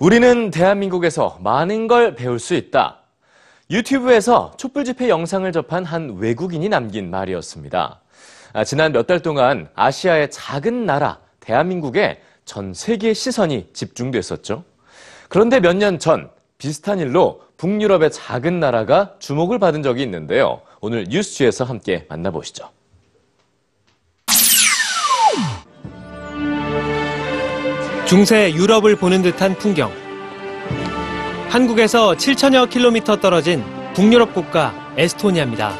우리는 대한민국에서 많은 걸 배울 수 있다. 유튜브에서 촛불 집회 영상을 접한 한 외국인이 남긴 말이었습니다. 아, 지난 몇 달 동안 아시아의 작은 나라 대한민국에 전 세계의 시선이 집중됐었죠. 그런데 몇 년 전 비슷한 일로 북유럽의 작은 나라가 주목을 받은 적이 있는데요. 오늘 뉴스지에서 함께 만나보시죠. 중세 유럽을 보는 듯한 풍경. 한국에서 7천여 킬로미터 떨어진 북유럽 국가 에스토니아입니다.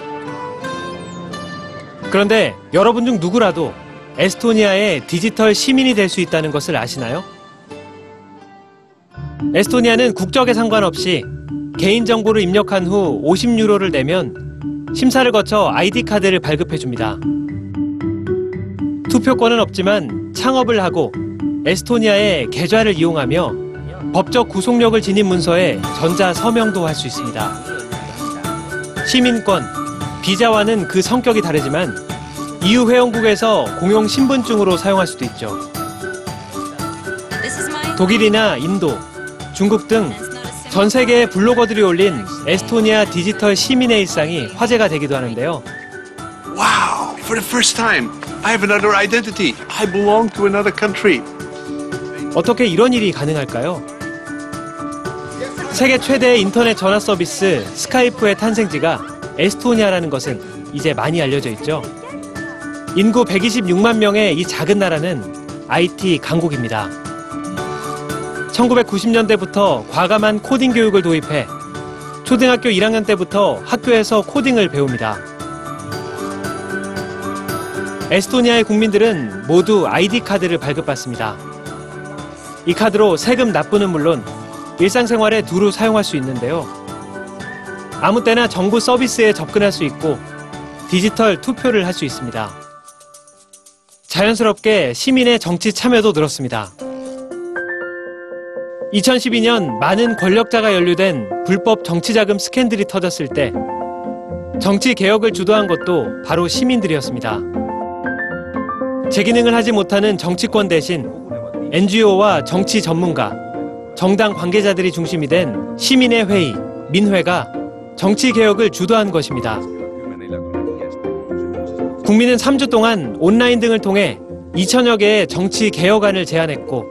그런데 여러분 중 누구라도 에스토니아의 디지털 시민이 될 수 있다는 것을 아시나요? 에스토니아는 국적에 상관없이 개인정보를 입력한 후 50유로를 내면 심사를 거쳐 아이디 카드를 발급해 줍니다. 투표권은 없지만 창업을 하고 에스토니아의 계좌를 이용하며 법적 구속력을 지닌 문서에 전자 서명도 할 수 있습니다. 시민권, 비자와는 그 성격이 다르지만 EU 회원국에서 공용 신분증으로 사용할 수도 있죠. 독일이나 인도, 중국 등 전 세계의 블로거들이 올린 에스토니아 디지털 시민의 일상이 화제가 되기도 하는데요. Wow, for the first time, I have another identity. I belong to another country. 어떻게 이런 일이 가능할까요? 세계 최대의 인터넷 전화 서비스 스카이프의 탄생지가 에스토니아라는 것은 이제 많이 알려져 있죠. 인구 126만 명의 이 작은 나라는 IT 강국입니다. 1990년대부터 과감한 코딩 교육을 도입해 초등학교 1학년 때부터 학교에서 코딩을 배웁니다. 에스토니아의 국민들은 모두 아이디 카드를 발급받습니다. 이 카드로 세금 납부는 물론 일상생활에 두루 사용할 수 있는데요. 아무 때나 정부 서비스에 접근할 수 있고 디지털 투표를 할 수 있습니다. 자연스럽게 시민의 정치 참여도 늘었습니다. 2012년 많은 권력자가 연루된 불법 정치자금 스캔들이 터졌을 때 정치 개혁을 주도한 것도 바로 시민들이었습니다. 재기능을 하지 못하는 정치권 대신 NGO와 정치 전문가, 정당 관계자들이 중심이 된 시민의 회의, 민회가 정치 개혁을 주도한 것입니다. 국민은 3주 동안 온라인 등을 통해 2천여 개의 정치 개혁안을 제안했고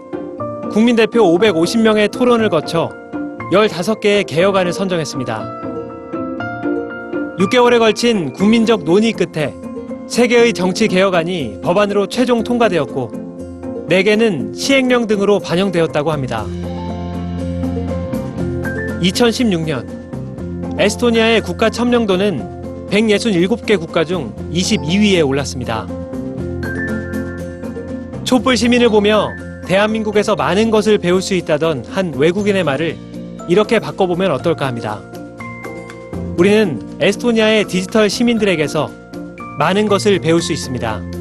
국민 대표 550명의 토론을 거쳐 15개의 개혁안을 선정했습니다. 6개월에 걸친 국민적 논의 끝에 3개의 정치 개혁안이 법안으로 최종 통과되었고 4개는 시행령 등으로 반영되었다고 합니다. 2016년 에스토니아의 국가 첨령도는 167개 국가 중 22위에 올랐습니다. 촛불 시민을 보며 대한민국에서 많은 것을 배울 수 있다던 한 외국인의 말을 이렇게 바꿔보면 어떨까 합니다. 우리는 에스토니아의 디지털 시민들에게서 많은 것을 배울 수 있습니다.